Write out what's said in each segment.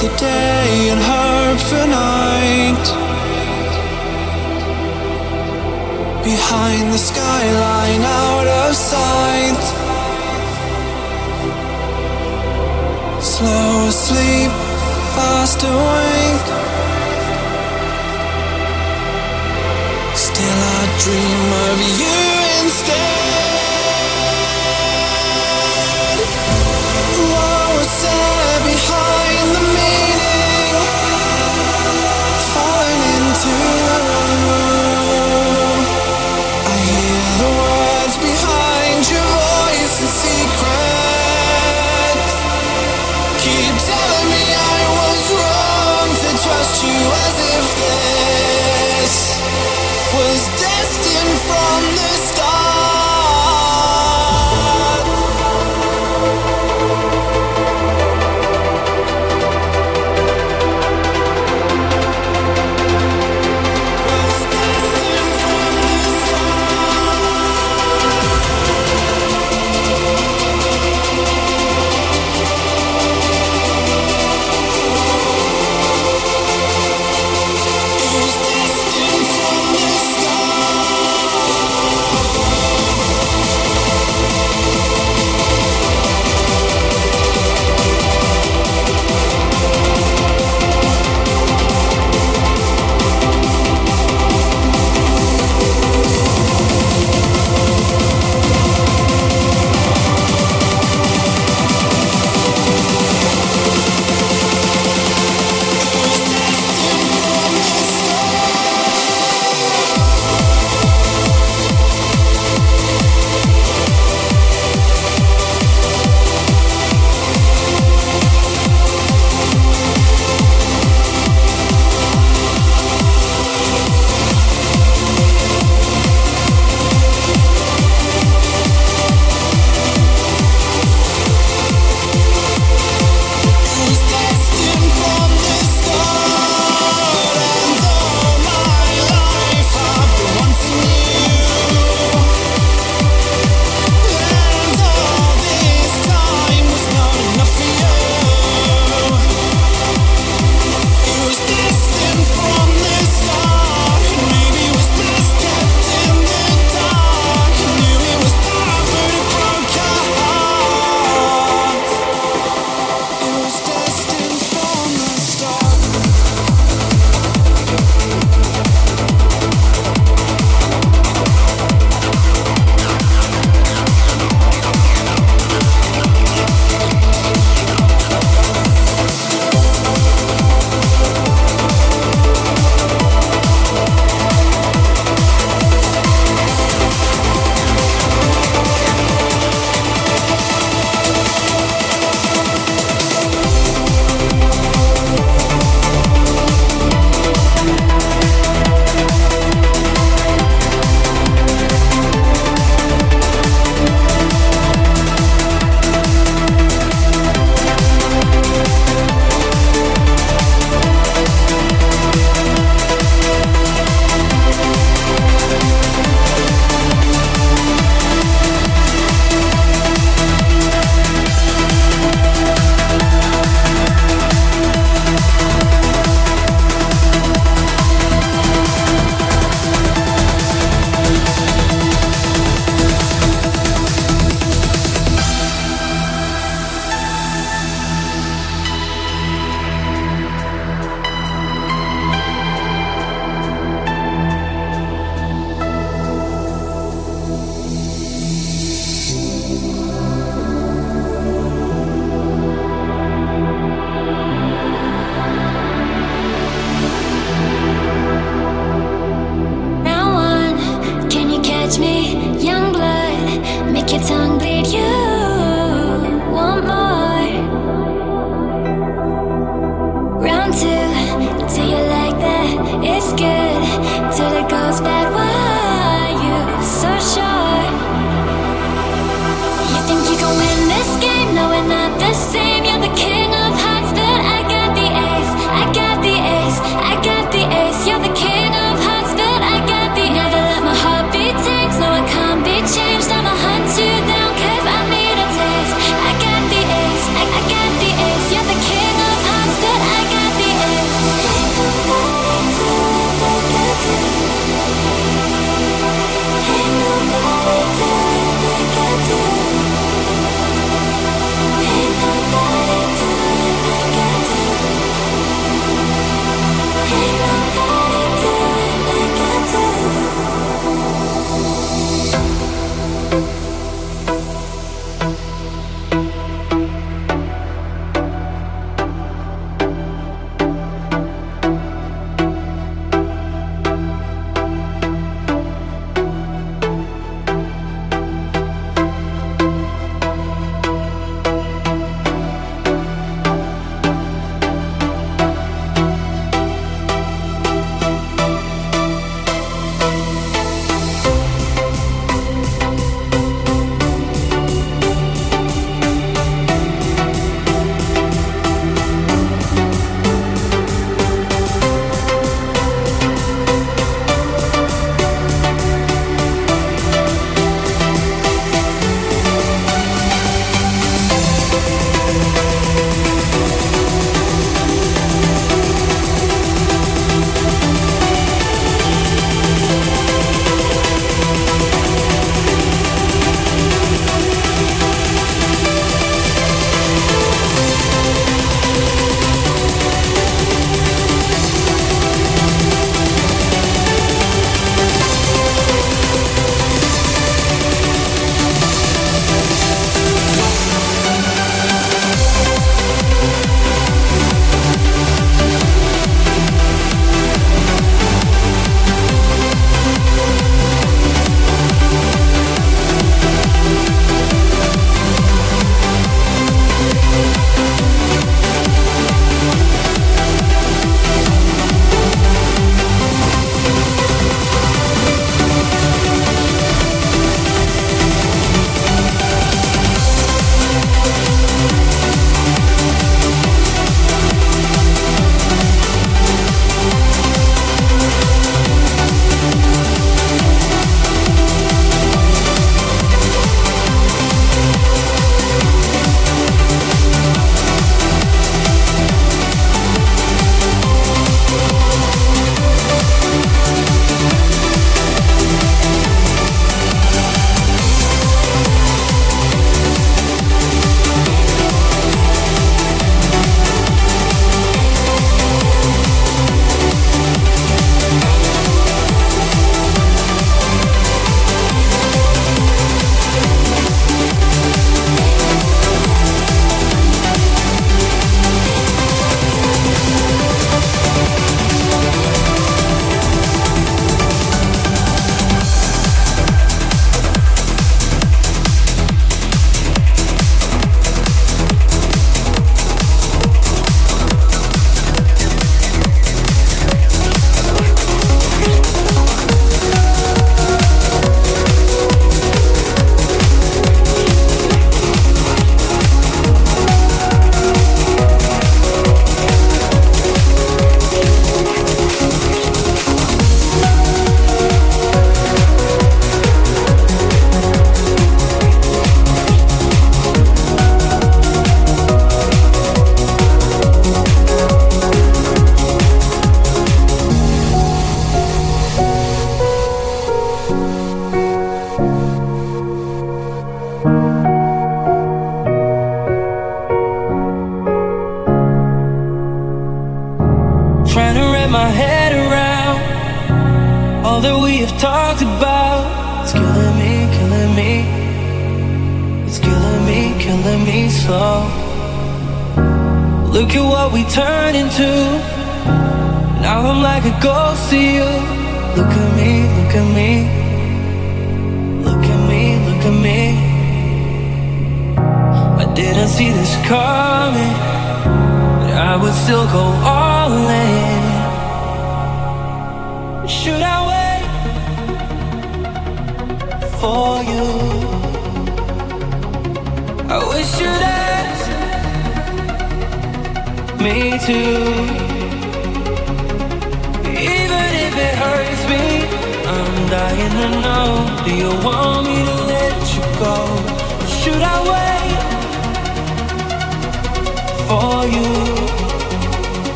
The day and hope for night. Behind the skyline, out of sight. Slow asleep, fast awake. Still, I dream of you instead. to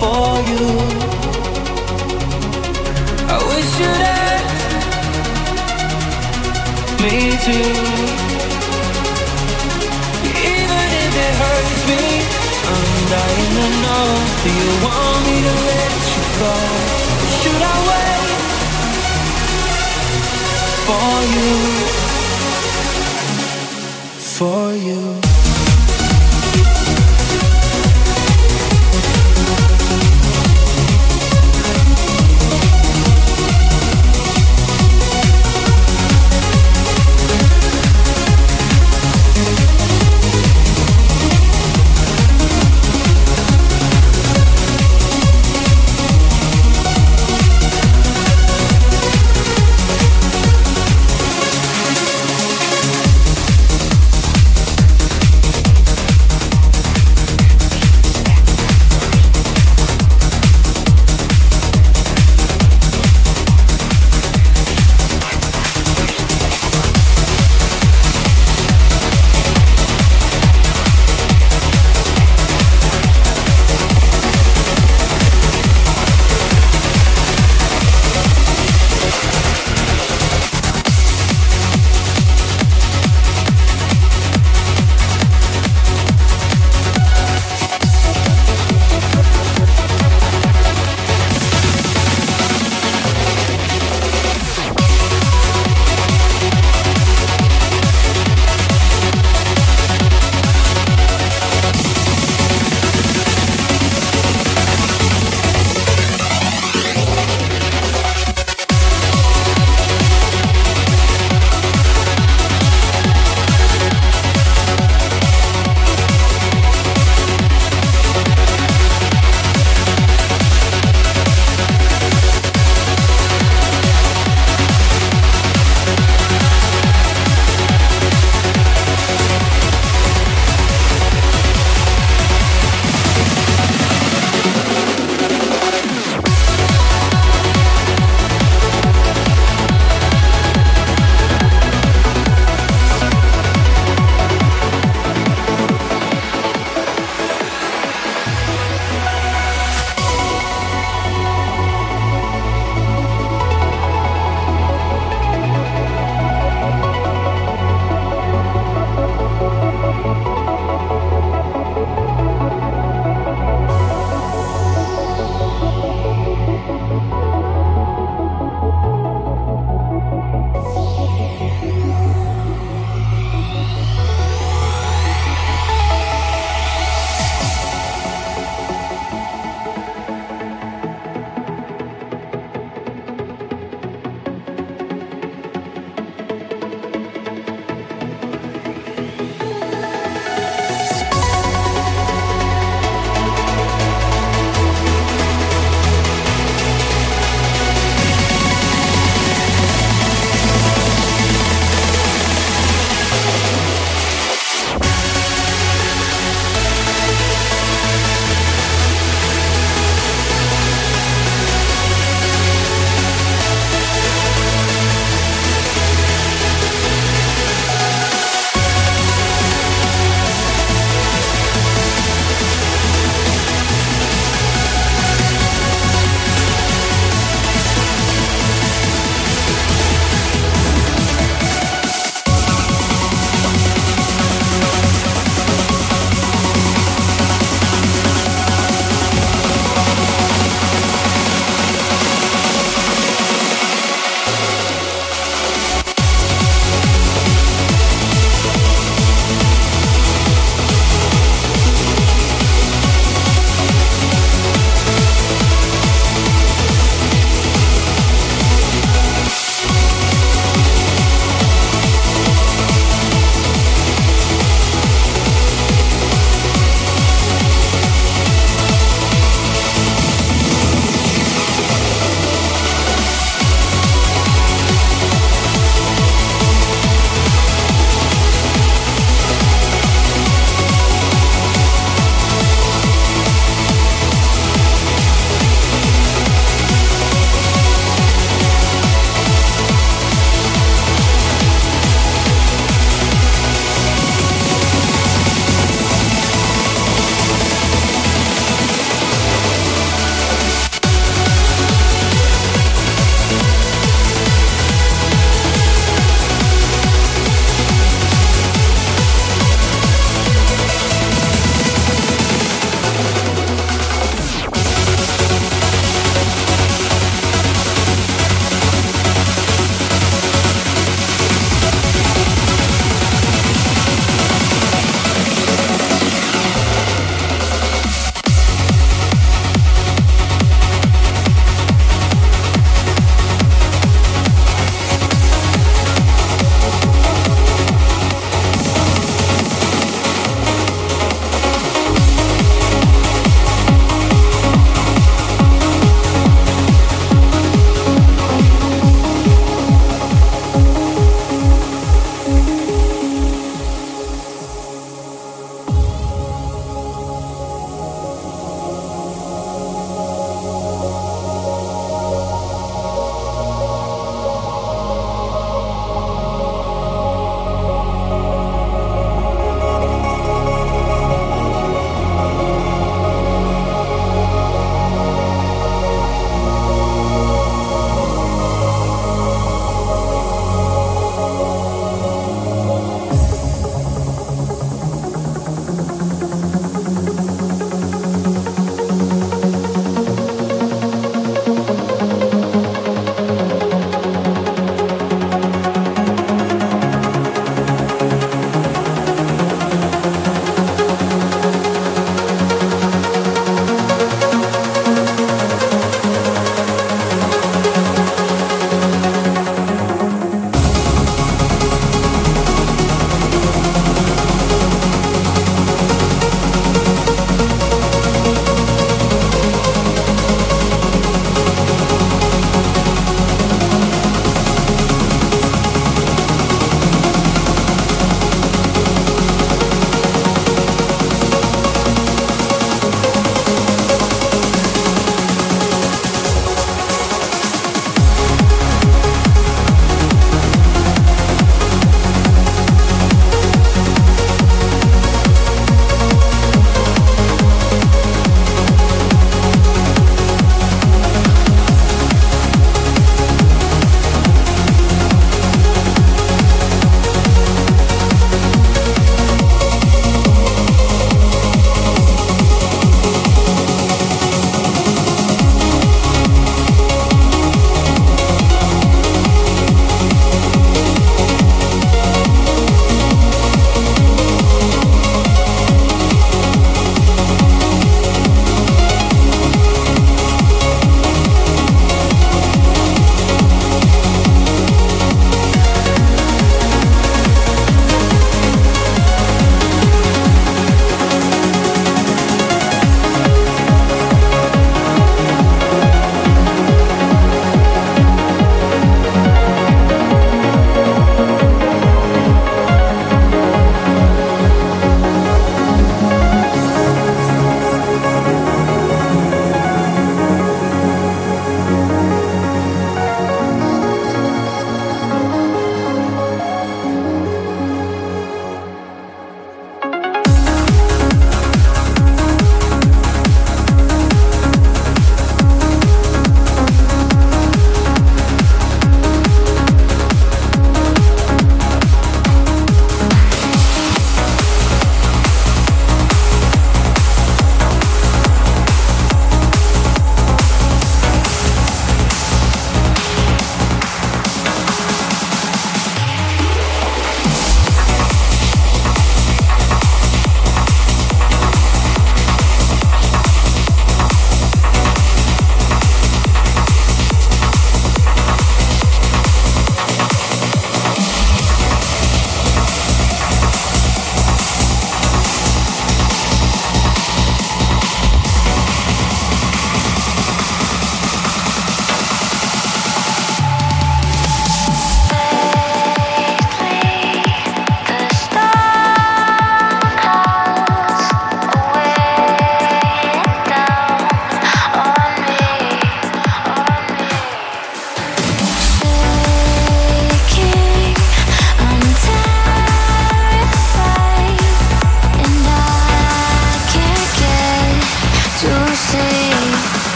for you. I wish you'd ask me too. Even if it hurts me, I'm dying to know. Do you want me to let you go? Or should I wait for you? For you.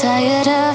Shadow